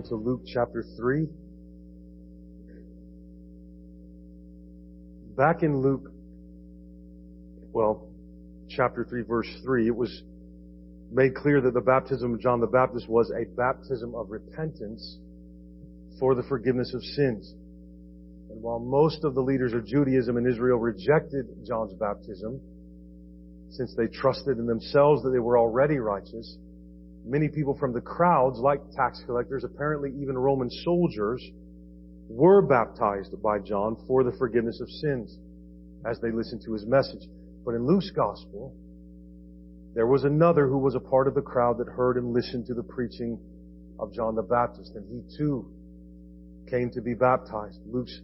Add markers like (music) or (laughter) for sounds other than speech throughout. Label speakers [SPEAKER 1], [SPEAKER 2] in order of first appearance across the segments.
[SPEAKER 1] turn to Luke chapter 3. Back in Luke, well, chapter 3 verse 3, it was made clear that the baptism of John the Baptist was a baptism of repentance for the forgiveness of sins. And while most of the leaders of Judaism in Israel rejected John's baptism, since they trusted in themselves that they were already righteous, many people from the crowds, like tax collectors, apparently even Roman soldiers, were baptized by John for the forgiveness of sins as they listened to his message. But in Luke's gospel, there was another who was a part of the crowd that heard and listened to the preaching of John the Baptist, and he too came to be baptized. Luke's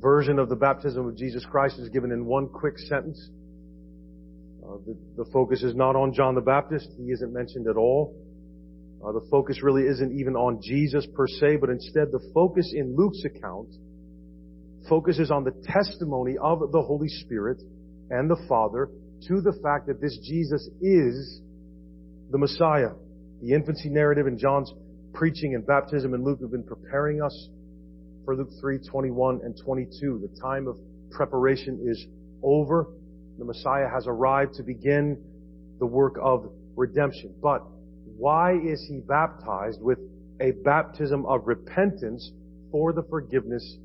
[SPEAKER 1] version of the baptism of Jesus Christ is given in one quick sentence. Uh, the, the, focus is not on John the Baptist. He isn't mentioned at all. Uh, the focus really isn't even on Jesus per se, but instead the focus in Luke's account focuses on the testimony of the Holy Spirit and the Father to the fact that this Jesus is the Messiah. The infancy narrative in John's preaching and baptism in Luke have been preparing us for Luke 3, 21 and 22. The time of preparation is over. The Messiah has arrived to begin the work of redemption. But why is he baptized with a baptism of repentance for the forgiveness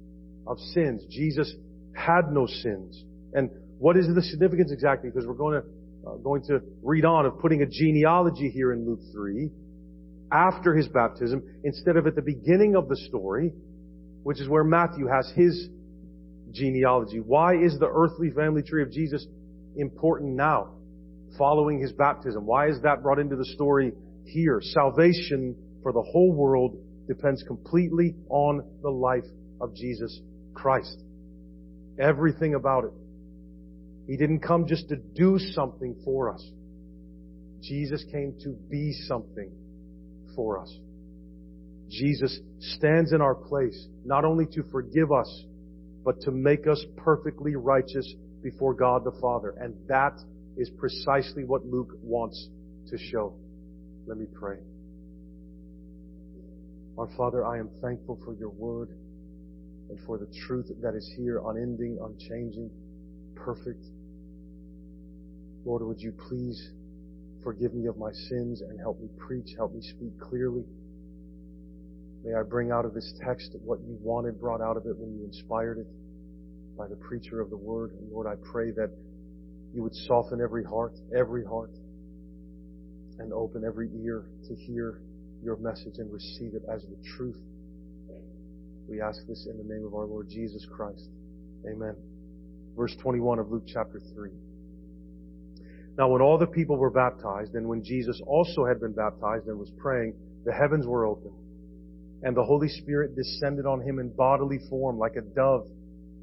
[SPEAKER 1] of sins? Jesus had no sins. And what is the significance exactly? Because we're going to, uh, going to read on of putting a genealogy here in Luke 3 after his baptism instead of at the beginning of the story, which is where Matthew has his genealogy. Why is the earthly family tree of Jesus important now, following his baptism? Why is that brought into the story here. Salvation for the whole world depends completely on the life of Jesus Christ. Everything about it. He didn't come just to do something for us. Jesus came to be something for us. Jesus stands in our place, not only to forgive us, but to make us perfectly righteous before God the Father. And that is precisely what Luke wants to show. Let me pray. Our Father, I am thankful for your word and for the truth that is here, unending, unchanging, perfect. Lord, would you please forgive me of my sins and help me preach, help me speak clearly. May I bring out of this text what you wanted brought out of it when you inspired it by the preacher of the word. And Lord, I pray that you would soften every heart, every heart, and open every ear to hear your message and receive it as the truth. We ask this in the name of our Lord Jesus Christ. Amen. Verse 21 of Luke chapter 3. Now when all the people were baptized, and when Jesus also had been baptized and was praying, the heavens were opened, and the Holy Spirit descended on him in bodily form like a dove,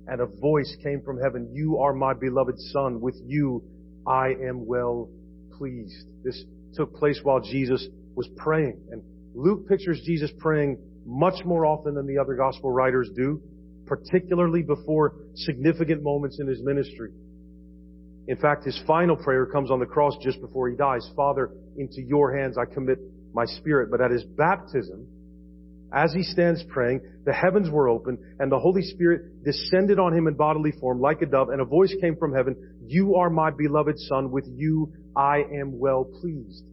[SPEAKER 1] and a voice came from heaven, You are my beloved Son, with you I am well pleased. This took place while Jesus was praying. And Luke pictures Jesus praying much more often than the other gospel writers do, particularly before significant moments in his ministry. In fact, his final prayer comes on the cross just before he dies. Father, into your hands I commit my spirit. But at his baptism, as he stands praying, the heavens were open and the Holy Spirit descended on him in bodily form like a dove and a voice came from heaven, You are my beloved son, with you I am well pleased.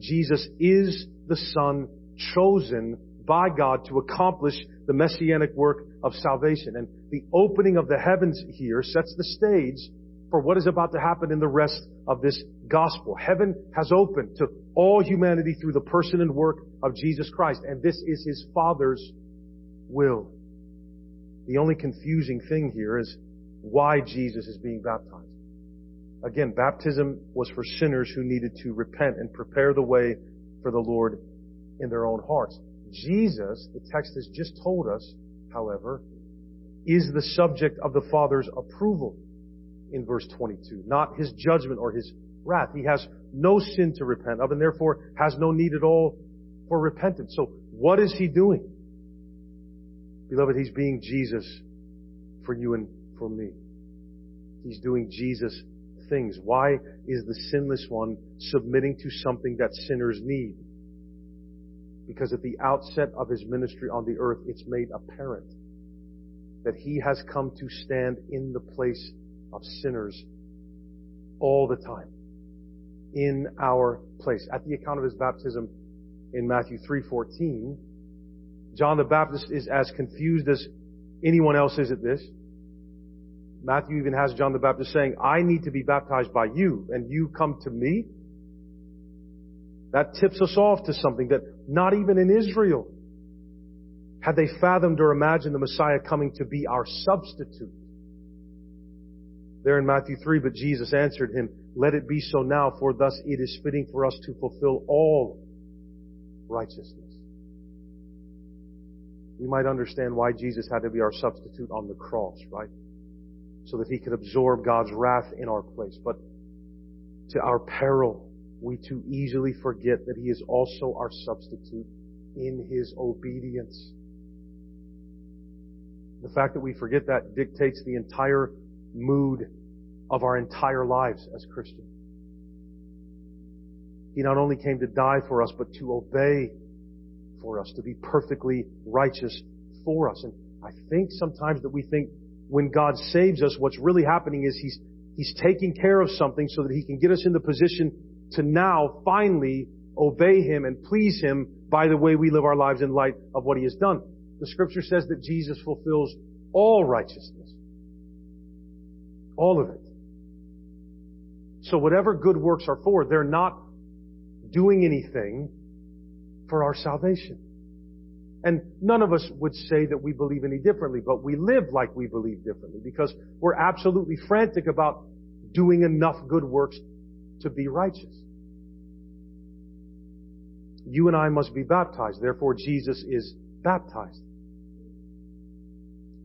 [SPEAKER 1] Jesus is the son chosen by God to accomplish the messianic work of salvation. And the opening of the heavens here sets the stage for what is about to happen in the rest of this gospel. Heaven has opened to all humanity through the person and work of Jesus Christ, and this is His Father's will. The only confusing thing here is why Jesus is being baptized. Again, baptism was for sinners who needed to repent and prepare the way for the Lord in their own hearts. Jesus, the text has just told us, however, is the subject of the Father's approval in verse 22, not his judgment or his wrath. He has no sin to repent of and therefore has no need at all for repentance. So what is he doing? Beloved, he's being Jesus for you and for me. He's doing Jesus things. Why is the sinless one submitting to something that sinners need? Because at the outset of his ministry on the earth, it's made apparent that he has come to stand in the place of sinners all the time. In our place. At the account of his baptism in Matthew 3.14, John the Baptist is as confused as anyone else is at this. Matthew even has John the Baptist saying, I need to be baptized by you, and you come to me? That tips us off to something that not even in Israel had they fathomed or imagined the Messiah coming to be our substitute. There in Matthew 3, but Jesus answered him, Let it be so now, for thus it is fitting for us to fulfill all righteousness. We might understand why Jesus had to be our substitute on the cross, right? So that he could absorb God's wrath in our place. But to our peril, we too easily forget that he is also our substitute in his obedience. The fact that we forget that dictates the entire mood of our entire lives as Christians. He not only came to die for us, but to obey for us, to be perfectly righteous for us. And I think sometimes that we think when God saves us, what's really happening is He's, He's taking care of something so that He can get us in the position to now finally obey Him and please Him by the way we live our lives in light of what He has done. The scripture says that Jesus fulfills all righteousness. All of it. So whatever good works are for, they're not doing anything for our salvation. And none of us would say that we believe any differently, but we live like we believe differently because we're absolutely frantic about doing enough good works to be righteous. You and I must be baptized. Therefore, Jesus is baptized.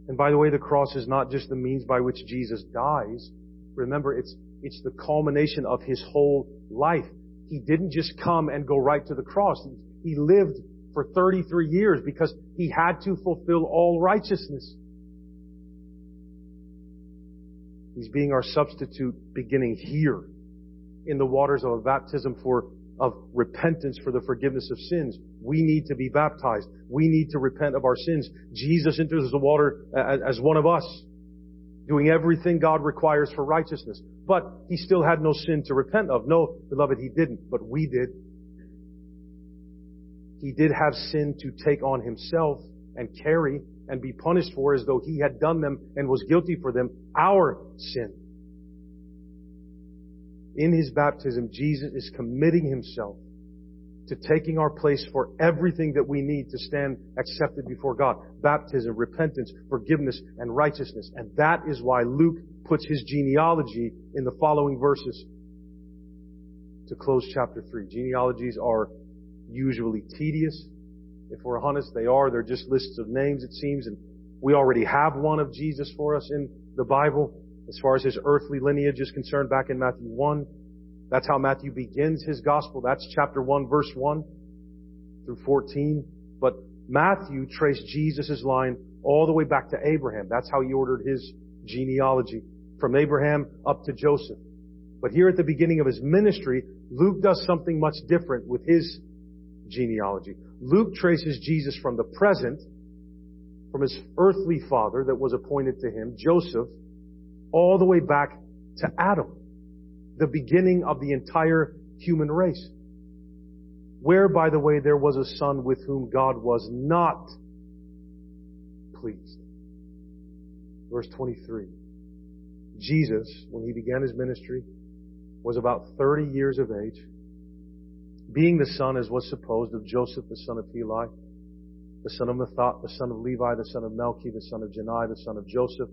[SPEAKER 1] And by the way, the cross is not just the means by which Jesus dies. Remember, it's, it's the culmination of his whole life. He didn't just come and go right to the cross. He lived for 33 years because he had to fulfill all righteousness. He's being our substitute beginning here in the waters of a baptism for of repentance for the forgiveness of sins. We need to be baptized. We need to repent of our sins. Jesus enters the water as one of us, doing everything God requires for righteousness. But he still had no sin to repent of. No, beloved, he didn't, but we did. He did have sin to take on himself and carry and be punished for as though he had done them and was guilty for them, our sin in his baptism, Jesus is committing himself to taking our place for everything that we need to stand accepted before God. Baptism, repentance, forgiveness, and righteousness. And that is why Luke puts his genealogy in the following verses to close chapter 3. Genealogies are usually tedious. If we're honest, they are. They're just lists of names, it seems, and we already have one of Jesus for us in the Bible as far as his earthly lineage is concerned back in Matthew 1. That's how Matthew begins his gospel. That's chapter 1 verse 1 through 14. But Matthew traced Jesus' line all the way back to Abraham. That's how he ordered his genealogy from Abraham up to Joseph. But here at the beginning of his ministry, Luke does something much different with his genealogy. Luke traces Jesus from the present, from his earthly father that was appointed to him, Joseph, all the way back to Adam, the beginning of the entire human race. Where, by the way, there was a son with whom God was not pleased. Verse 23. Jesus, when he began his ministry, was about 30 years of age, being the son, as was supposed, of Joseph, the son of Heli, the son of Matthat, the son of Levi, the son of Melchi, the son of Jannai, the son of Joseph,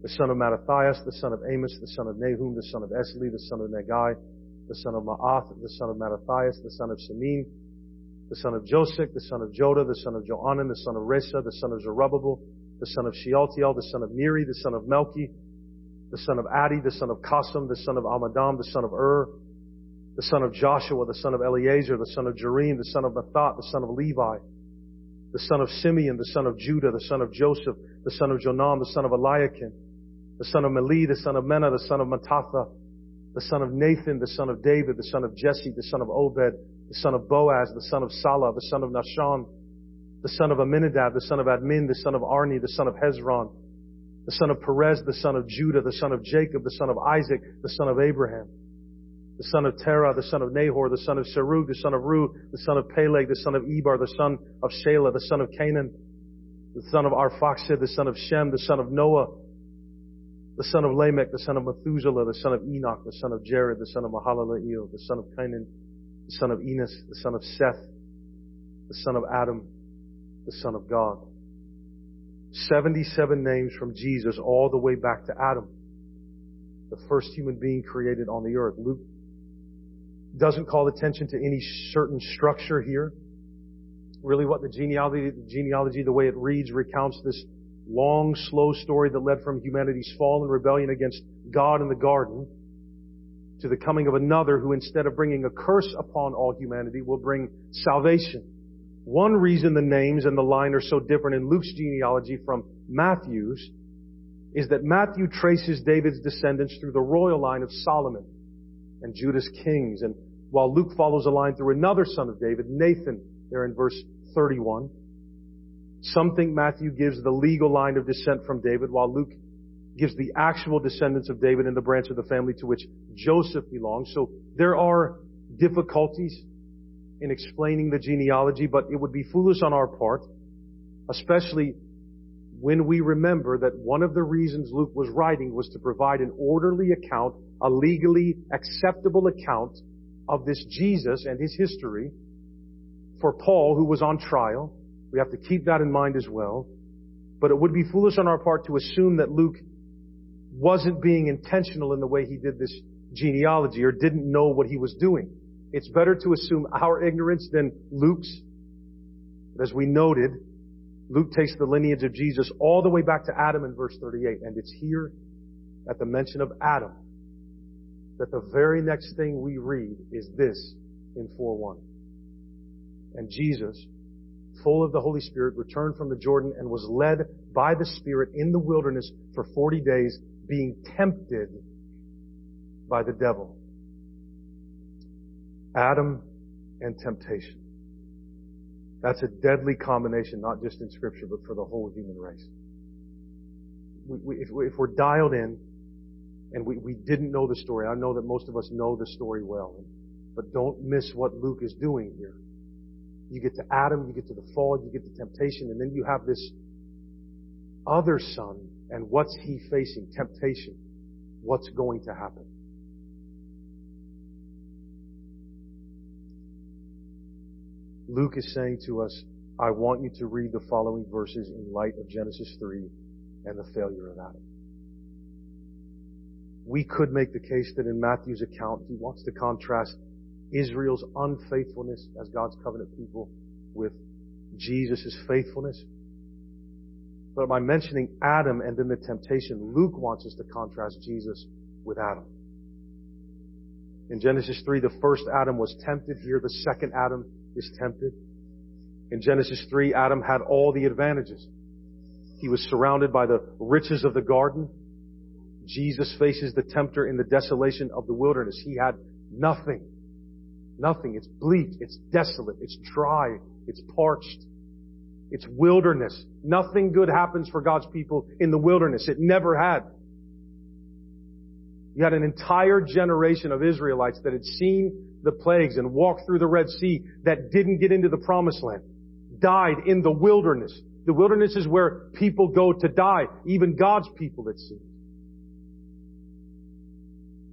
[SPEAKER 1] the son of Mattathias, the son of Amos, the son of Nahum, the son of Esli, the son of Naggai, the son of Maath, the son of Mattathias, the son of Semein, the son of Joseph, the son of Joda, the son of Joanan, the son of Rhesa, the son of Zerubbabel, the son of Shealtiel, the son of Neri, the son of Melchi, the son of Addi, the son of Cosam, the son of Amadam, the son of Ur, the son of Joshua, the son of Eliezer, the son of Jorim, the son of Matthat, the son of Levi, the son of Simeon, the son of Judah, the son of Joseph, the son of Jonam, the son of Eliakim, the son of Melea, the son of Menna, the son of Mattatha, the son of Nathan, the son of David, the son of Jesse, the son of Obed, the son of Boaz, the son of Salah, the son of Nahshon, the son of Amminadab, the son of Admin, the son of Arni, the son of Hezron, the son of Perez, the son of Judah, the son of Jacob, the son of Isaac, the son of Abraham, the son of Terah, the son of Nahor, the son of Serug, the son of Reu, the son of Peleg, the son of Eber, the son of Shelah, the son of Cainan, the son of Arphaxad, the son of Shem, the son of Noah, the son of Lamech, the son of Methuselah, the son of Enoch, the son of Jared, the son of Mahalaleel, the son of Cainan, the son of Enos, the son of Seth, the son of Adam, the son of God. 77 names from Jesus all the way back to Adam, the first human being created on the earth. Luke doesn't call attention to any certain structure here. Really what the genealogy, genealogy, the way it reads, recounts this long, slow story that led from humanity's fall and rebellion against God in the garden to the coming of another who instead of bringing a curse upon all humanity will bring salvation. One reason the names and the line are so different in Luke's genealogy from Matthew's is that Matthew traces David's descendants through the royal line of Solomon and Judah's kings. And while Luke follows a line through another son of David, Nathan, there in verse 31, some think Matthew gives the legal line of descent from David, while Luke gives the actual descendants of David in the branch of the family to which Joseph belongs. So there are difficulties in explaining the genealogy, but it would be foolish on our part, especially when we remember that one of the reasons Luke was writing was to provide an orderly account, a legally acceptable account of this Jesus and his history for Paul who was on trial. We have to keep that in mind as well. But it would be foolish on our part to assume that Luke wasn't being intentional in the way he did this genealogy or didn't know what he was doing. It's better to assume our ignorance than Luke's. As we noted, Luke takes the lineage of Jesus all the way back to Adam in verse 38. And it's here at the mention of Adam that the very next thing we read is this in 4.1. And Jesus, full of the Holy Spirit, returned from the Jordan and was led by the Spirit in the wilderness for 40 days being tempted by the devil. Adam and temptation. That's a deadly combination, not just in scripture, but for the whole human race. We, we, if, we, if, we're dialed in and we, we didn't know the story, I know that most of us know the story well, but don't miss what Luke is doing here. You get to Adam, you get to the fall, you get to temptation, and then you have this other son and what's he facing? Temptation. What's going to happen? Luke is saying to us, I want you to read the following verses in light of Genesis 3 and the failure of Adam. We could make the case that in Matthew's account, he wants to contrast Israel's unfaithfulness as God's covenant people with Jesus' faithfulness. But by mentioning Adam and then the temptation, Luke wants us to contrast Jesus with Adam. In Genesis 3, the first Adam was tempted. Here, the second Adam is tempted. In Genesis 3, Adam had all the advantages. He was surrounded by the riches of the garden. Jesus faces the tempter in the desolation of the wilderness. He had nothing. Nothing. It's bleak. It's desolate. It's dry. It's parched. It's wilderness. Nothing good happens for God's people in the wilderness. It never had. You had an entire generation of Israelites that had seen the plagues and walked through the Red Sea that didn't get into the promised land. Died in the wilderness. The wilderness is where people go to die. Even God's people, it seems.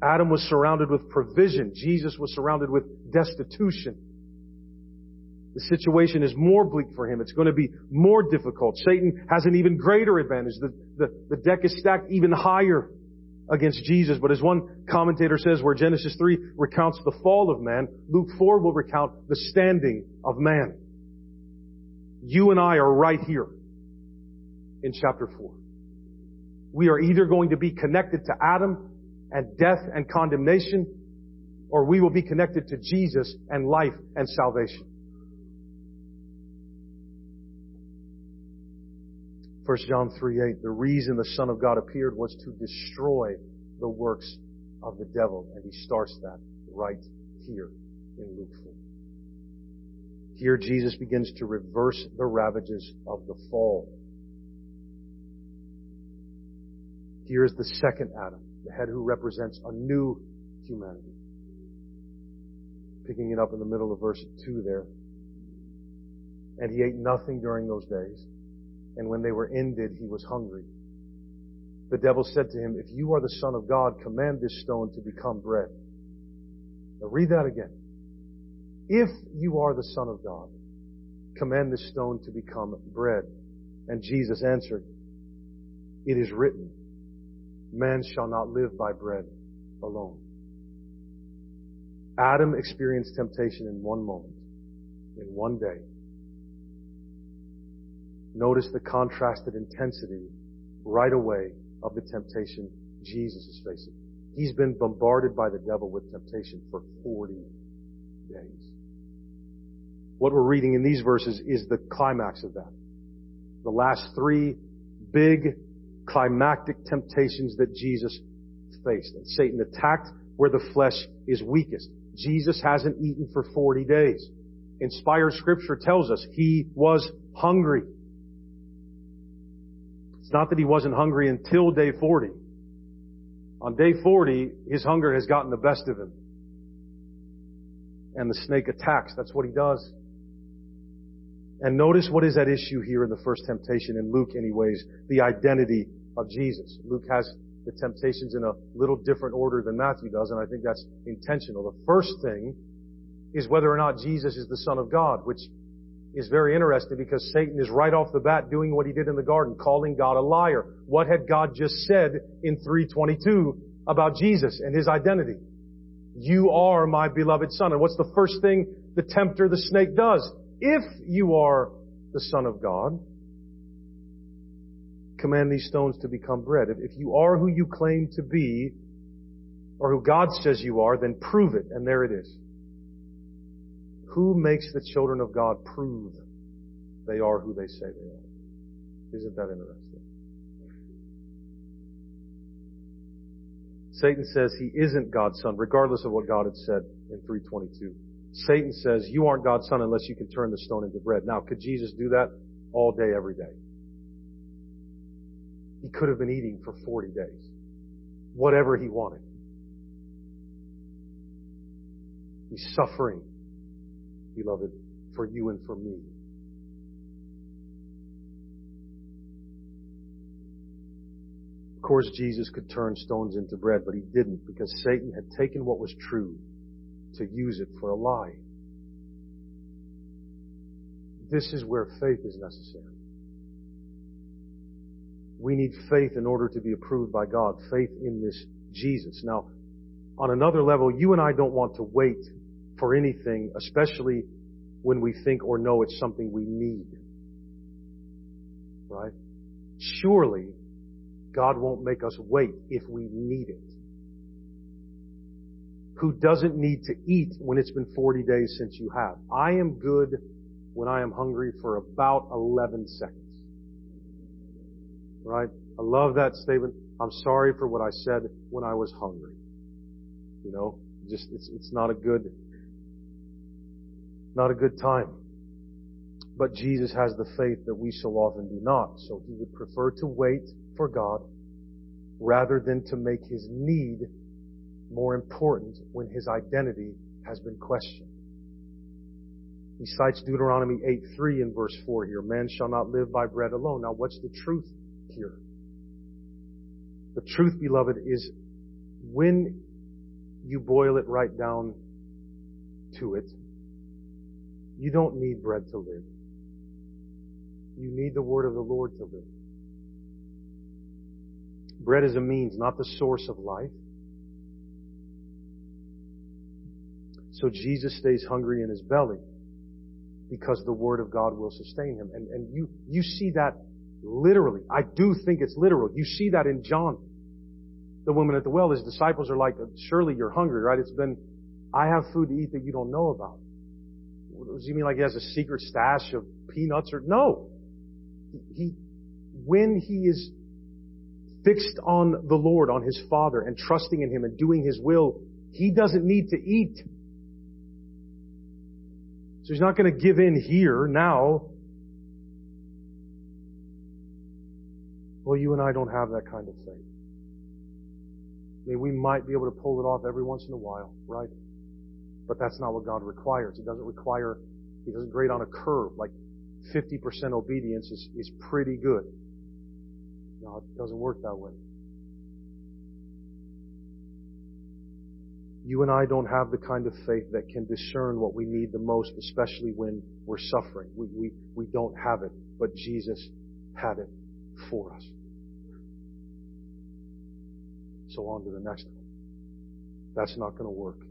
[SPEAKER 1] Adam was surrounded with provision. Jesus was surrounded with destitution. The situation is more bleak for him. It's going to be more difficult. Satan has an even greater advantage. The, the, the deck is stacked even higher against Jesus. But as one commentator says, where Genesis 3 recounts the fall of man, Luke 4 will recount the standing of man. You and I are right here in chapter 4. We are either going to be connected to Adam and death and condemnation, or we will be connected to Jesus and life and salvation. 1 John 3 8, the reason the Son of God appeared was to destroy the works of the devil. And he starts that right here in Luke 4. Here Jesus begins to reverse the ravages of the fall. Here is the second Adam, the head who represents a new humanity. Picking it up in the middle of verse 2 there. And he ate nothing during those days. And when they were ended, he was hungry. The devil said to him, If you are the Son of God, command this stone to become bread. Now read that again. If you are the Son of God, command this stone to become bread. And Jesus answered, It is written, Man shall not live by bread alone. Adam experienced temptation in one moment, in one day. Notice the contrasted intensity right away of the temptation Jesus is facing. He's been bombarded by the devil with temptation for 40 days. What we're reading in these verses is the climax of that. The last three big climactic temptations that Jesus faced. And Satan attacked where the flesh is weakest. Jesus hasn't eaten for 40 days. Inspired scripture tells us he was hungry. It's not that he wasn't hungry until day 40. On day 40, his hunger has gotten the best of him. And the snake attacks. That's what he does. And notice what is at issue here in the first temptation in Luke anyways, the identity of Jesus. Luke has the temptations in a little different order than Matthew does, and I think that's intentional. The first thing is whether or not Jesus is the Son of God, which is very interesting because Satan is right off the bat doing what he did in the garden, calling God a liar. What had God just said in 322 about Jesus and his identity? You are my beloved son. And what's the first thing the tempter, the snake does? If you are the son of God, command these stones to become bread. If you are who you claim to be, or who God says you are, then prove it. And there it is. Who makes the children of God prove they are who they say they are? Isn't that interesting? Satan says he isn't God's son, regardless of what God had said in 322. Satan says you aren't God's son unless you can turn the stone into bread. Now, could Jesus do that all day, every day? He could have been eating for 40 days. Whatever he wanted. He's suffering beloved, for you and for me. Of course, Jesus could turn stones into bread, but he didn't because Satan had taken what was true to use it for a lie. This is where faith is necessary. We need faith in order to be approved by God, faith in this Jesus. Now, on another level, you and I don't want to wait for anything, especially when we think or know it's something we need. Right? Surely, God won't make us wait if we need it. Who doesn't need to eat when it's been 40 days since you have? I am good when I am hungry for about 11 seconds. Right? I love that statement. I'm sorry for what I said when I was hungry. You know, just, it's, it's not a good, not a good time. But Jesus has the faith that we so often do not. So he would prefer to wait for God rather than to make his need more important when his identity has been questioned. He cites Deuteronomy 8:3 in verse 4 here. Man shall not live by bread alone. Now what's the truth here? The truth, beloved, is when you boil it right down to it, you don't need bread to live. You need the word of the Lord to live. Bread is a means, not the source of life. So Jesus stays hungry in his belly because the word of God will sustain him. And, and you, you see that literally. I do think it's literal. You see that in John. The woman at the well, his disciples are like, surely you're hungry, right? It's been, I have food to eat that you don't know about. Does he mean like he has a secret stash of peanuts or no? He, when he is fixed on the Lord, on his Father, and trusting in him and doing his will, he doesn't need to eat. So he's not going to give in here now. Well, you and I don't have that kind of faith. I mean, we might be able to pull it off every once in a while, right? But that's not what God requires. He doesn't require, He doesn't grade on a curve. Like 50% obedience is, is pretty good. It doesn't work that way. You and I don't have the kind of faith that can discern what we need the most, especially when we're suffering. We, we, we don't have it, but Jesus had it for us. So on to the next one. That's not going to work.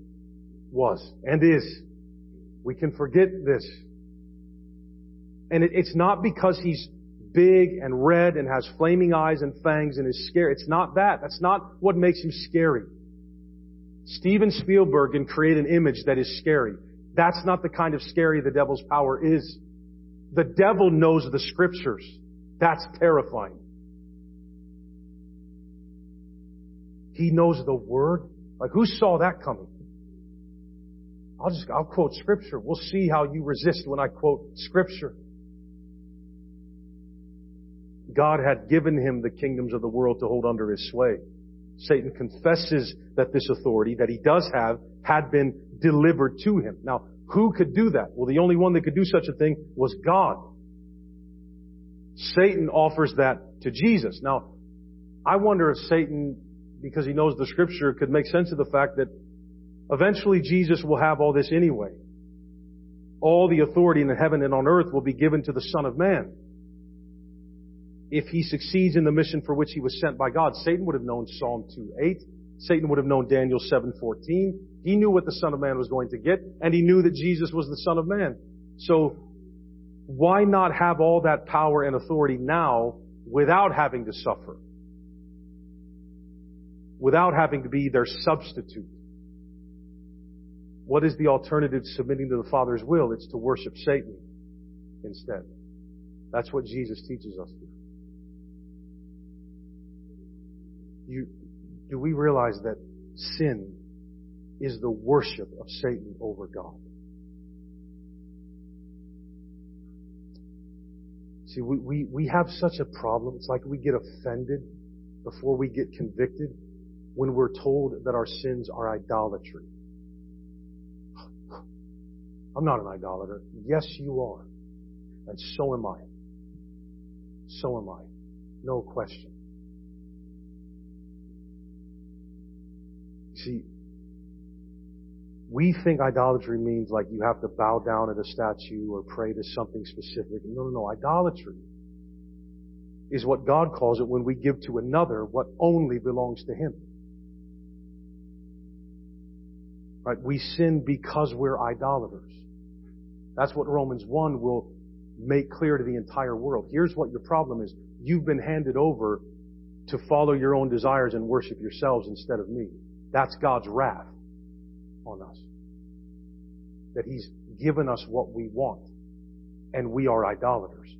[SPEAKER 1] was and is. We can forget this. And it, it's not because he's big and red and has flaming eyes and fangs and is scary. It's not that. That's not what makes him scary. Steven Spielberg can create an image that is scary. That's not the kind of scary the devil's power is. The devil knows the scriptures. That's terrifying. He knows the word. Like who saw that coming? I'll just, I'll quote scripture. We'll see how you resist when I quote scripture. God had given him the kingdoms of the world to hold under his sway. Satan confesses that this authority that he does have had been delivered to him. Now, who could do that? Well, the only one that could do such a thing was God. Satan offers that to Jesus. Now, I wonder if Satan, because he knows the scripture, could make sense of the fact that eventually Jesus will have all this anyway. All the authority in heaven and on earth will be given to the Son of Man if he succeeds in the mission for which he was sent by God. Satan would have known Psalm 2:8. Satan would have known Daniel 7:14. He knew what the Son of Man was going to get, and he knew that Jesus was the Son of Man. So why not have all that power and authority now without having to suffer? Without having to be their substitute? What is the alternative to submitting to the Father's will? It's to worship Satan instead. That's what Jesus teaches us. You, do we realize that sin is the worship of Satan over God? See, we, we, we have such a problem. It's like we get offended before we get convicted when we're told that our sins are idolatry. Mm-hmm. I'm not an idolater. Yes, you are. And so am I. So am I. No question. See, we think idolatry means like you have to bow down at a statue or pray to something specific. No, no, no. Idolatry is what God calls it when we give to another what only belongs to Him. Right? We sin because we're idolaters. That's what Romans 1 will make clear to the entire world. Here's what your problem is. You've been handed over to follow your own desires and worship yourselves instead of me. That's God's wrath on us. That He's given us what we want, and we are idolaters.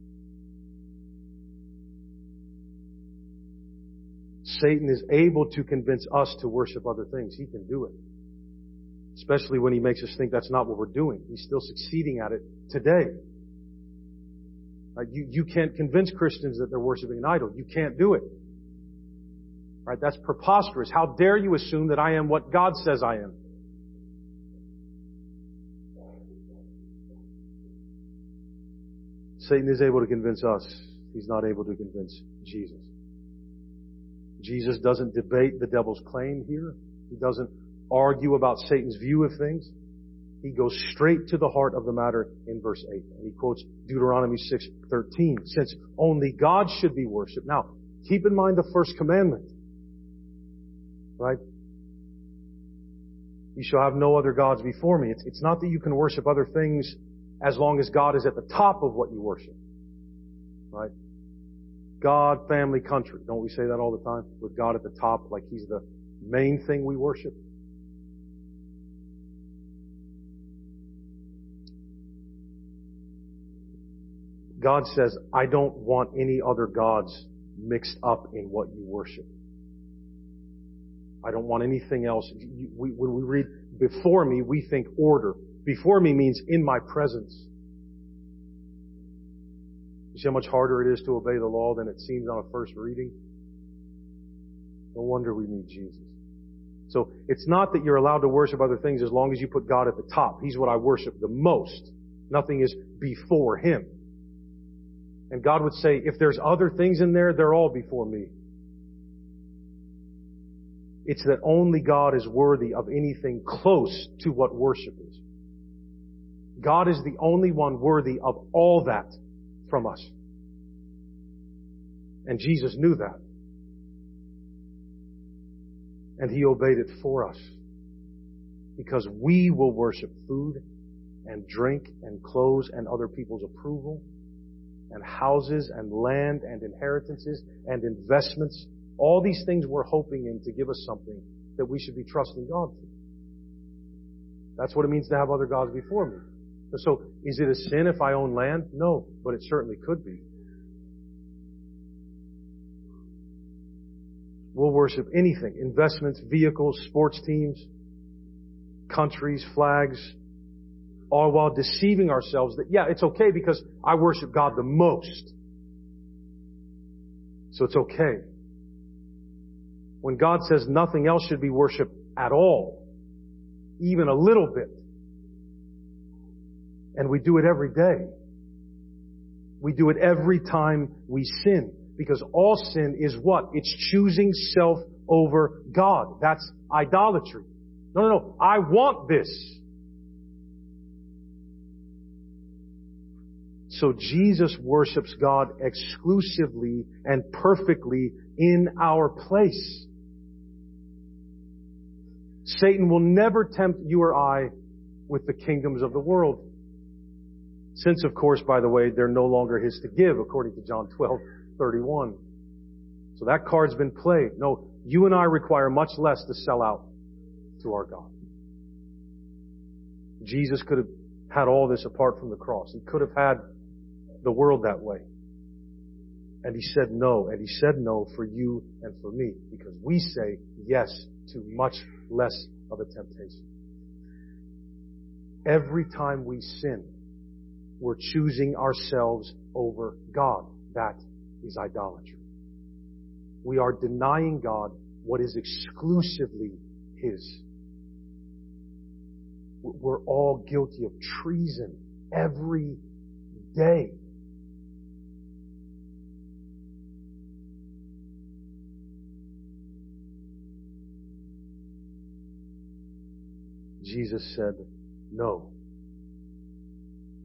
[SPEAKER 1] Satan is able to convince us to worship other things. He can do it. Especially when he makes us think that's not what we're doing. He's still succeeding at it today. Right? You, you can't convince Christians that they're worshiping an idol. You can't do it. Right? That's preposterous. How dare you assume that I am what God says I am? Satan is able to convince us. He's not able to convince Jesus. Jesus doesn't debate the devil's claim here. He doesn't argue about Satan's view of things. He goes straight to the heart of the matter in verse 8. And he quotes Deuteronomy 6:13, since only God should be worshiped. Now, keep in mind the first commandment. Right? You shall have no other gods before me. It's, it's not that you can worship other things as long as God is at the top of what you worship. Right? God, family, country. Don't we say that all the time? With God at the top, like He's the main thing we worship? God says, I don't want any other gods mixed up in what you worship. I don't want anything else. When we read before me, we think order. Before me means in my presence. You see how much harder it is to obey the law than it seems on a first reading? No wonder we need Jesus. So it's not that you're allowed to worship other things as long as you put God at the top. He's what I worship the most. Nothing is before Him. And God would say, if there's other things in there, they're all before me. It's that only God is worthy of anything close to what worship is. God is the only one worthy of all that from us. And Jesus knew that. And He obeyed it for us. Because we will worship food and drink and clothes and other people's approval and houses and land and inheritances and investments. All these things we're hoping in to give us something that we should be trusting God for. That's what it means to have other gods before me. So, is it a sin if I own land? No, but it certainly could be. We'll worship anything. Investments, vehicles, sports teams, countries, flags, all while deceiving ourselves that, yeah, it's okay because I worship God the most. So it's okay. When God says nothing else should be worshiped at all, even a little bit, and we do it every day. We do it every time we sin. Because all sin is what? It's choosing self over God. That's idolatry. No, no, no. I want this. So Jesus worships God exclusively and perfectly in our place. Satan will never tempt you or I with the kingdoms of the world. Since, of course, by the way, they're no longer his to give, according to John 12, 31. So that card's been played. No, you and I require much less to sell out to our God. Jesus could have had all this apart from the cross. He could have had the world that way. And he said no, and he said no for you and for me, because we say yes to much less of a temptation. Every time we sin, we're choosing ourselves over God. That is idolatry. We are denying God what is exclusively His. We're all guilty of treason every day. Jesus said no.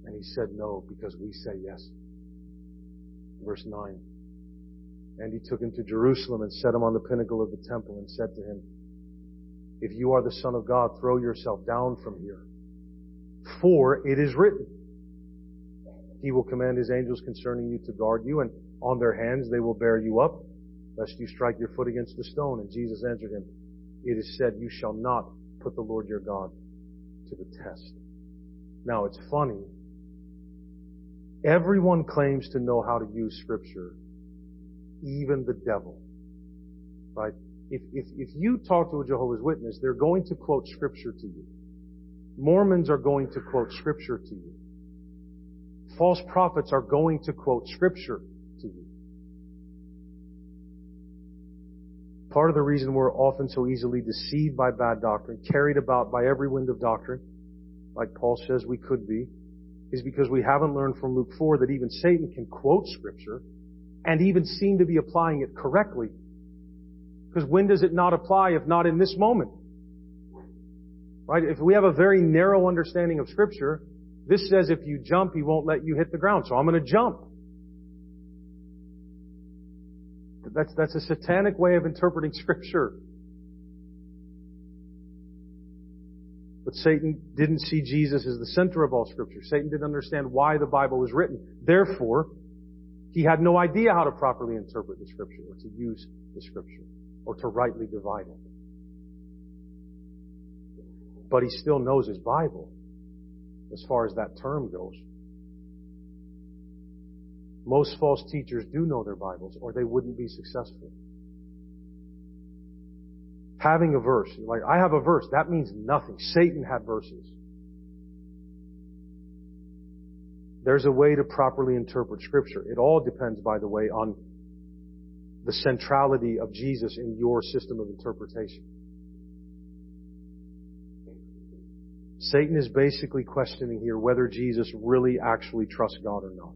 [SPEAKER 1] And he said no because we say yes. Verse 9. And he took him to Jerusalem and set him on the pinnacle of the temple and said to him, If you are the Son of God, throw yourself down from here. For it is written, He will command His angels concerning you to guard you, and on their hands they will bear you up, lest you strike your foot against a stone. And Jesus answered him, It is said, You shall not put the Lord your God to the test. Now it's funny. Everyone claims to know how to use scripture. Even the devil. Right? If, if, if you talk to a Jehovah's Witness, they're going to quote scripture to you. Mormons are going to quote scripture to you. False prophets are going to quote scripture Part of the reason we're often so easily deceived by bad doctrine, carried about by every wind of doctrine, like Paul says we could be, is because we haven't learned from Luke 4 that even Satan can quote scripture and even seem to be applying it correctly. Because when does it not apply if not in this moment? Right? If we have a very narrow understanding of scripture, this says if you jump, he won't let you hit the ground. So I'm going to jump. That's, that's a satanic way of interpreting (laughs) scripture. But Satan didn't see Jesus as the center of all scripture. Satan didn't understand why the Bible was written. Therefore, he had no idea how to properly interpret the scripture or to use the scripture or to rightly divide it. But he still knows his Bible as far as that term goes. Most false teachers do know their Bibles or they wouldn't be successful. Having a verse, like I have a verse, that means nothing. Satan had verses. There's a way to properly interpret scripture. It all depends, by the way, on the centrality of Jesus in your system of interpretation. Satan is basically questioning here whether Jesus really actually trusts God or not.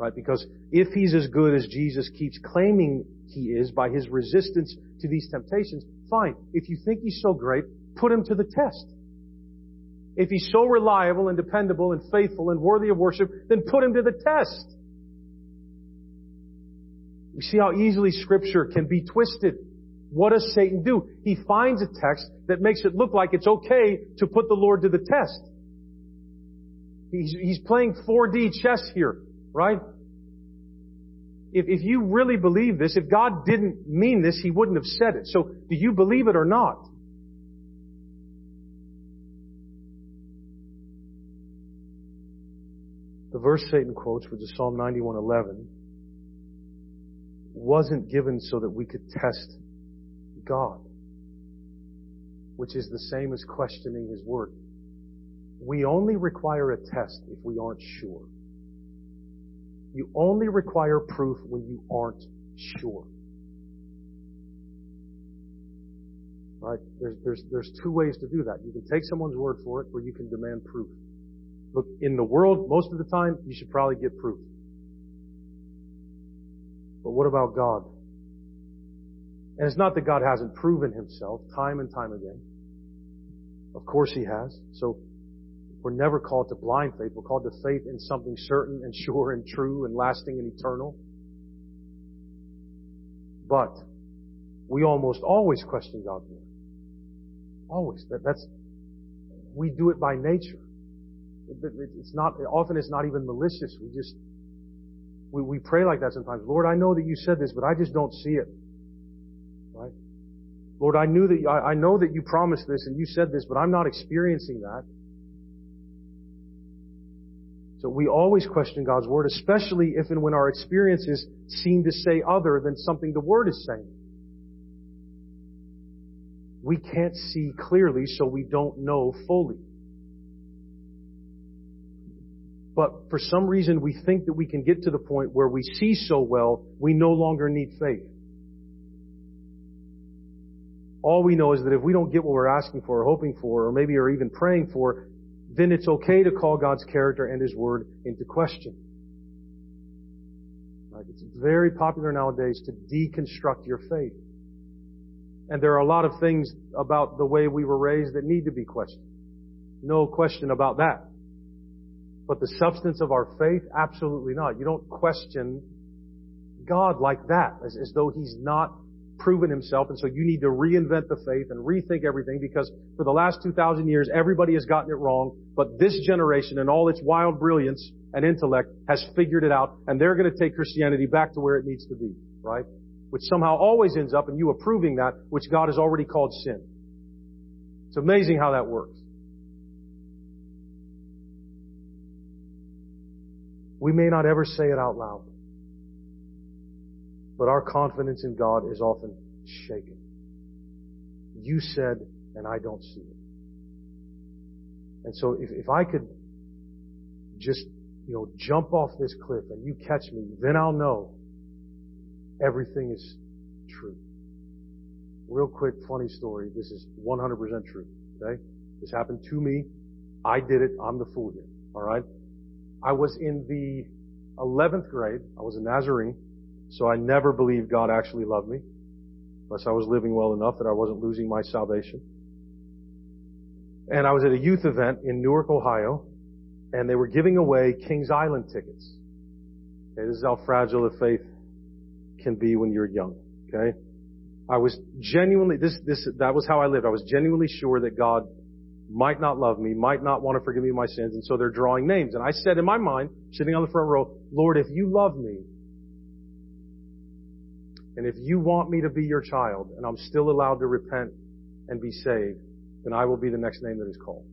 [SPEAKER 1] Right? Because if he's as good as Jesus keeps claiming he is by his resistance to these temptations, fine. If you think he's so great, put him to the test. If he's so reliable and dependable and faithful and worthy of worship, then put him to the test. We see how easily scripture can be twisted. What does Satan do? He finds a text that makes it look like it's okay to put the Lord to the test. He's, he's playing 4D chess here, right? If, if you really believe this, if God didn't mean this, He wouldn't have said it. So, do you believe it or not? The verse Satan quotes, which is Psalm 91:11, wasn't given so that we could test God, which is the same as questioning His Word. We only require a test if we aren't sure. You only require proof when you aren't sure. Right? There's, there's, there's two ways to do that. You can take someone's word for it or you can demand proof. Look, in the world, most of the time, you should probably get proof. But what about God? And it's not that God hasn't proven himself time and time again. Of course he has. So we're never called to blind faith. We're called to faith in something certain and sure and true and lasting and eternal. But we almost always question God's word. Always. That, that's, we do it by nature. It's not, often it's not even malicious. We just, we, we pray like that sometimes. Lord, I know that you said this, but I just don't see it. Right? Lord, I knew that, I, I know that you promised this and you said this, but I'm not experiencing that. So we always question God's Word, especially if and when our experiences seem to say other than something the Word is saying. We can't see clearly, so we don't know fully. But for some reason, we think that we can get to the point where we see so well, we no longer need faith. All we know is that if we don't get what we're asking for or hoping for, or maybe are even praying for, then it's okay to call God's character and His Word into question. It's very popular nowadays to deconstruct your faith. And there are a lot of things about the way we were raised that need to be questioned. No question about that. But the substance of our faith, absolutely not. You don't question God like that, as, as though He's not proven himself, and so you need to reinvent the faith and rethink everything because for the last 2,000 years, everybody has gotten it wrong, but this generation and all its wild brilliance and intellect has figured it out, and they're going to take Christianity back to where it needs to be, right? Which somehow always ends up in you approving that which God has already called sin. It's amazing how that works. We may not ever say it out loud. But our confidence in God is often shaken. You said, and I don't see it. And so if, if I could just, you know, jump off this cliff and you catch me, then I'll know everything is true. Real quick, funny story. This is 100% true. Okay? This happened to me. I did it. I'm the fool here. Alright? I was in the 11th grade. I was a Nazarene. So I never believed God actually loved me, unless I was living well enough that I wasn't losing my salvation. And I was at a youth event in Newark, Ohio, and they were giving away Kings Island tickets. Okay, this is how fragile the faith can be when you're young. Okay? I was genuinely, this, this, that was how I lived. I was genuinely sure that God might not love me, might not want to forgive me my sins, and so they're drawing names. And I said in my mind, sitting on the front row, Lord, if you love me, and if you want me to be your child, and I'm still allowed to repent and be saved, then I will be the next name that is called.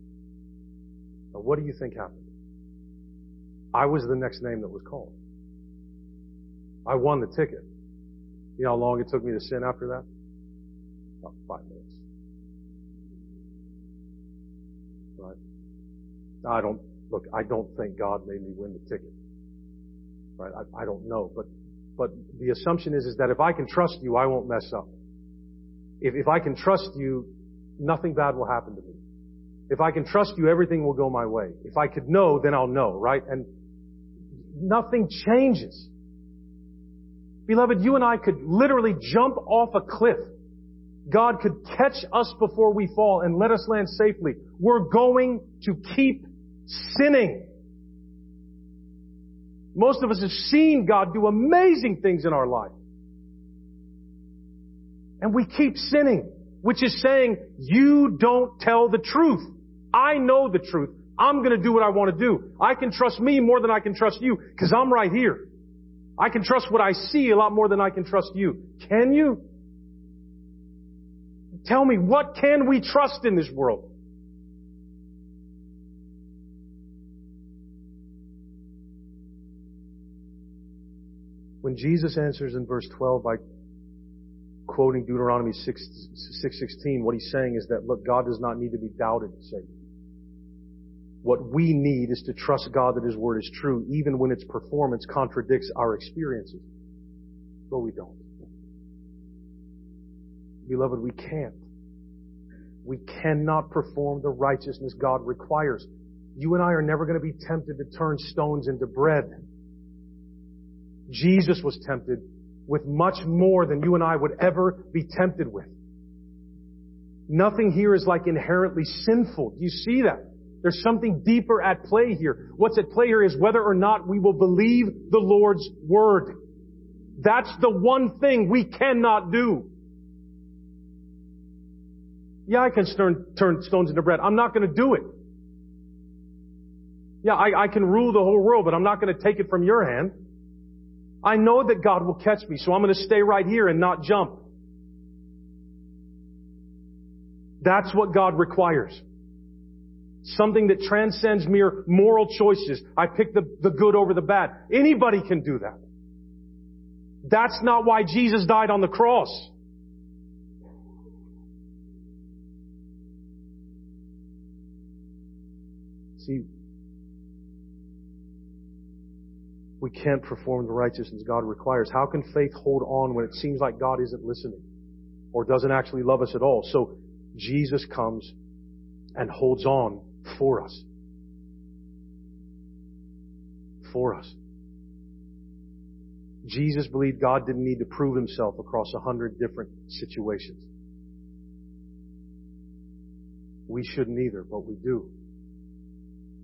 [SPEAKER 1] Now what do you think happened? I was the next name that was called. I won the ticket. You know how long it took me to sin after that? About five minutes. Right? I don't, look, I don't think God made me win the ticket. Right? I, I don't know. But, but the assumption is, is that if I can trust you, I won't mess up. If, if I can trust you, nothing bad will happen to me. If I can trust you, everything will go my way. If I could know, then I'll know, right? And nothing changes. Beloved, you and I could literally jump off a cliff. God could catch us before we fall and let us land safely. We're going to keep sinning. Most of us have seen God do amazing things in our life. And we keep sinning, which is saying, you don't tell the truth. I know the truth. I'm going to do what I want to do. I can trust me more than I can trust you because I'm right here. I can trust what I see a lot more than I can trust you. Can you? Tell me, what can we trust in this world? When Jesus answers in verse 12 by quoting Deuteronomy 6, 6.16, what he's saying is that, look, God does not need to be doubted, Satan. What we need is to trust God that His Word is true, even when its performance contradicts our experiences. But we don't. Beloved, we can't. We cannot perform the righteousness God requires. You and I are never going to be tempted to turn stones into bread. Jesus was tempted with much more than you and I would ever be tempted with. Nothing here is like inherently sinful. Do you see that? There's something deeper at play here. What's at play here is whether or not we will believe the Lord's word. That's the one thing we cannot do. Yeah, I can turn, turn stones into bread. I'm not going to do it. Yeah, I, I can rule the whole world, but I'm not going to take it from your hand. I know that God will catch me, so I'm going to stay right here and not jump. That's what God requires. Something that transcends mere moral choices. I pick the, the good over the bad. Anybody can do that. That's not why Jesus died on the cross. See, we can't perform the righteousness God requires. How can faith hold on when it seems like God isn't listening or doesn't actually love us at all? So Jesus comes and holds on for us. For us. Jesus believed God didn't need to prove himself across a hundred different situations. We shouldn't either, but we do.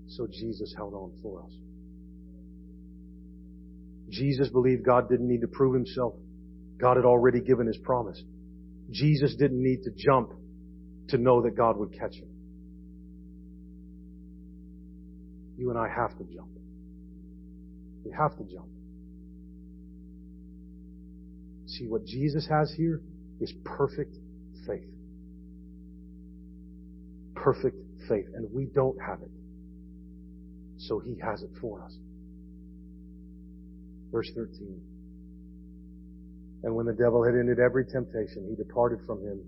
[SPEAKER 1] So Jesus held on for us. Jesus believed God didn't need to prove himself. God had already given his promise. Jesus didn't need to jump to know that God would catch him. You and I have to jump. We have to jump. See, what Jesus has here is perfect faith. Perfect faith. And we don't have it. So He has it for us. Verse 13. And when the devil had ended every temptation, he departed from him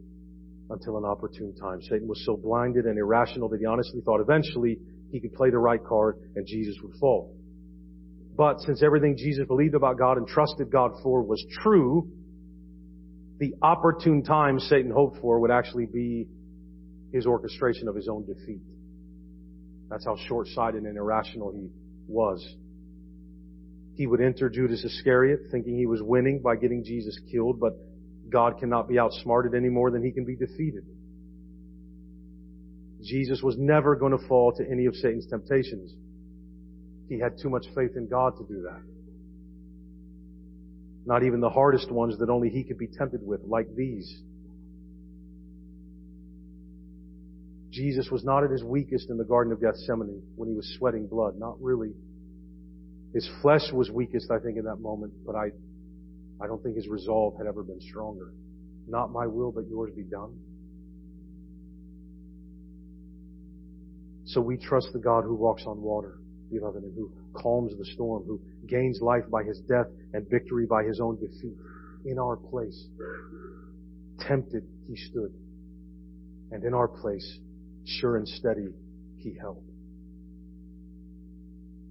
[SPEAKER 1] until an opportune time. Satan was so blinded and irrational that he honestly thought eventually he could play the right card and Jesus would fall. But since everything Jesus believed about God and trusted God for was true, the opportune time Satan hoped for would actually be his orchestration of his own defeat. That's how short-sighted and irrational he was. He would enter Judas Iscariot thinking he was winning by getting Jesus killed, but God cannot be outsmarted any more than he can be defeated. Jesus was never going to fall to any of Satan's temptations. He had too much faith in God to do that. Not even the hardest ones that only he could be tempted with, like these. Jesus was not at his weakest in the Garden of Gethsemane when he was sweating blood. Not really. His flesh was weakest, I think, in that moment, but I, I don't think his resolve had ever been stronger. Not my will, but yours be done. So we trust the God who walks on water, beloved, and who calms the storm, who gains life by his death and victory by his own defeat in our place. Tempted, he stood. And in our place, sure and steady, he held.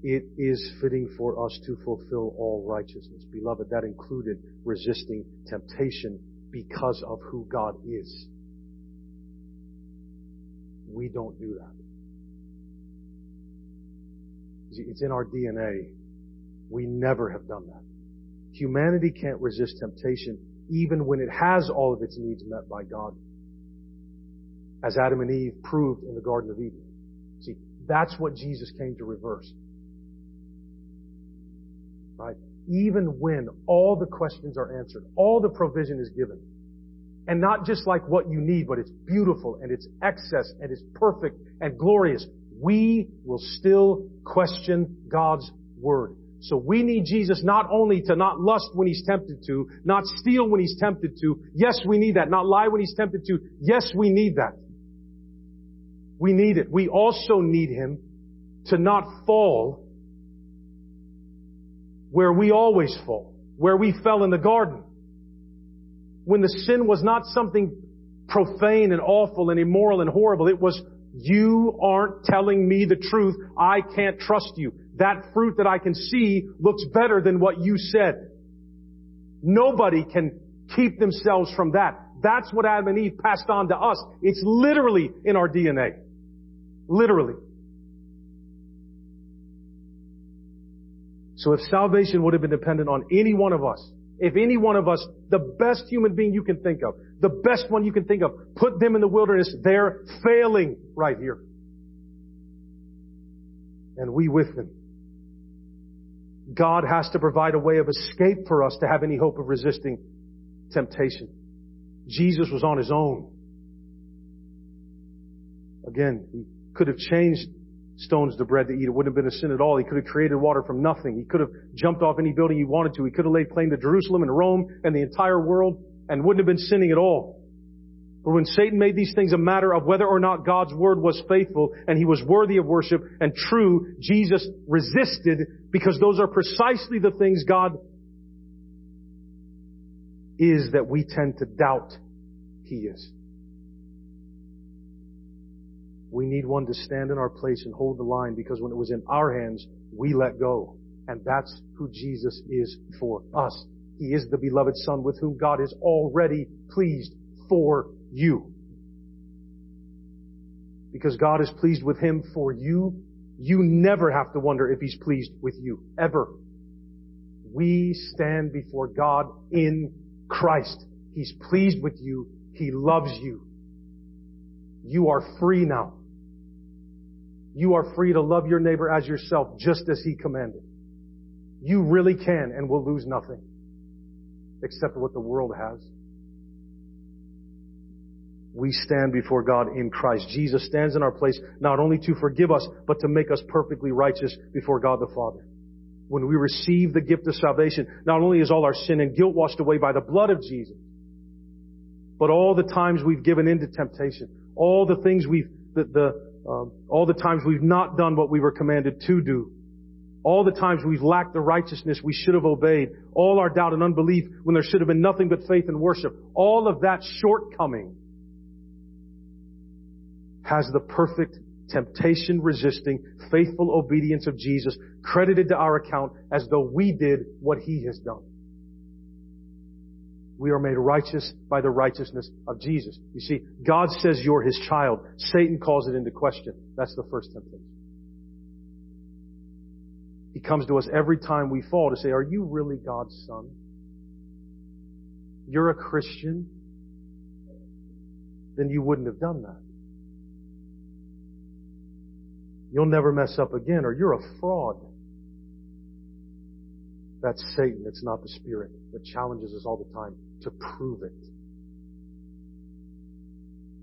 [SPEAKER 1] It is fitting for us to fulfill all righteousness. Beloved, that included resisting temptation because of who God is. We don't do that. It's in our DNA. We never have done that. Humanity can't resist temptation even when it has all of its needs met by God. As Adam and Eve proved in the Garden of Eden. See, that's what Jesus came to reverse. Right? Even when all the questions are answered, all the provision is given, and not just like what you need, but it's beautiful and it's excess and it's perfect and glorious we will still question God's Word. So we need Jesus not only to not lust when he's tempted to, not steal when he's tempted to. Yes, we need that. Not lie when he's tempted to. Yes, we need that. We need it. We also need him to not fall where we always fall, where we fell in the garden. When the sin was not something profane and awful and immoral and horrible, it was you aren't telling me the truth. I can't trust you. That fruit that I can see looks better than what you said. Nobody can keep themselves from that. That's what Adam and Eve passed on to us. It's literally in our DNA. Literally. So if salvation would have been dependent on any one of us, if any one of us, the best human being you can think of, the best one you can think of, put them in the wilderness, they're failing right here. And we with them. God has to provide a way of escape for us to have any hope of resisting temptation. Jesus was on his own. Again, he could have changed stones to bread to eat. It wouldn't have been a sin at all. He could have created water from nothing. He could have jumped off any building he wanted to. He could have laid claim to Jerusalem and Rome and the entire world and wouldn't have been sinning at all. But when Satan made these things a matter of whether or not God's word was faithful and he was worthy of worship and true, Jesus resisted because those are precisely the things God is that we tend to doubt he is. We need one to stand in our place and hold the line because when it was in our hands, we let go. And that's who Jesus is for us. He is the beloved Son with whom God is already pleased for you. Because God is pleased with Him for you, you never have to wonder if He's pleased with you. Ever. We stand before God in Christ. He's pleased with you. He loves you. You are free now. You are free to love your neighbor as yourself, just as He commanded. You really can and will lose nothing except what the world has. We stand before God in Christ. Jesus stands in our place not only to forgive us, but to make us perfectly righteous before God the Father. When we receive the gift of salvation, not only is all our sin and guilt washed away by the blood of Jesus, but all the times we've given in to temptation, all the things we've, the, the um, all the times we've not done what we were commanded to do. All the times we've lacked the righteousness we should have obeyed. All our doubt and unbelief when there should have been nothing but faith and worship. All of that shortcoming has the perfect temptation resisting, faithful obedience of Jesus credited to our account as though we did what he has done. We are made righteous by the righteousness of Jesus. You see, God says you're His child. Satan calls it into question. That's the first temptation. He comes to us every time we fall to say, are you really God's son? You're a Christian? Then you wouldn't have done that. You'll never mess up again or you're a fraud. That's Satan. It's not the Spirit that challenges us all the time to prove it.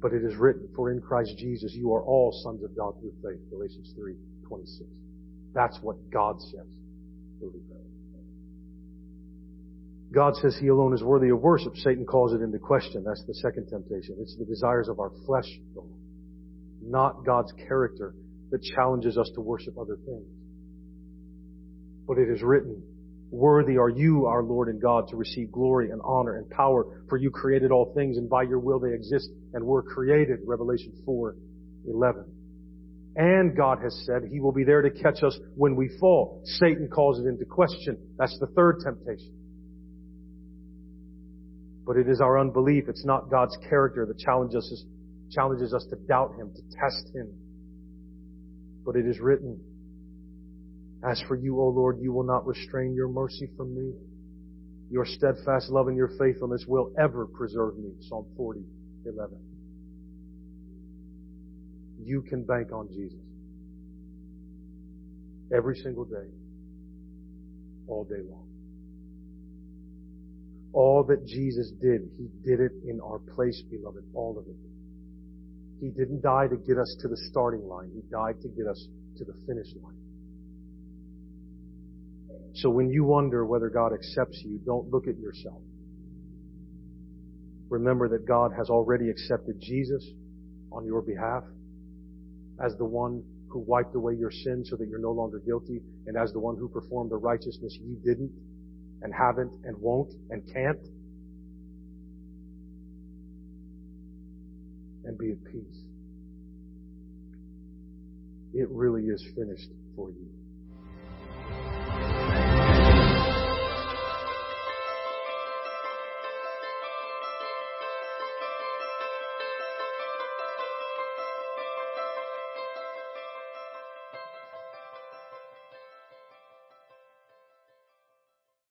[SPEAKER 1] But it is written, for in Christ Jesus you are all sons of God through faith. Galatians 3, 26. That's what God says. God says He alone is worthy of worship. Satan calls it into question. That's the second temptation. It's the desires of our flesh, not God's character that challenges us to worship other things. But it is written, Worthy are you, our Lord and God, to receive glory and honor and power, for you created all things, and by your will they exist and were created. Revelation 4, 11. And God has said He will be there to catch us when we fall. Satan calls it into question. That's the third temptation. But it is our unbelief. It's not God's character that challenges us, challenges us to doubt Him, to test Him. But it is written, As for you, O Lord, you will not restrain your mercy from me. Your steadfast love and your faithfulness will ever preserve me. Psalm 40, 11. You can bank on Jesus. Every single day. All day long. All that Jesus did, He did it in our place, beloved. All of it. He didn't die to get us to the starting line. He died to get us to the finish line. So when you wonder whether God accepts you, don't look at yourself. Remember that God has already accepted Jesus on your behalf as the one who wiped away your sin so that you're no longer guilty and as the one who performed the righteousness you didn't and haven't and won't and can't. And be at peace. It really is finished for you.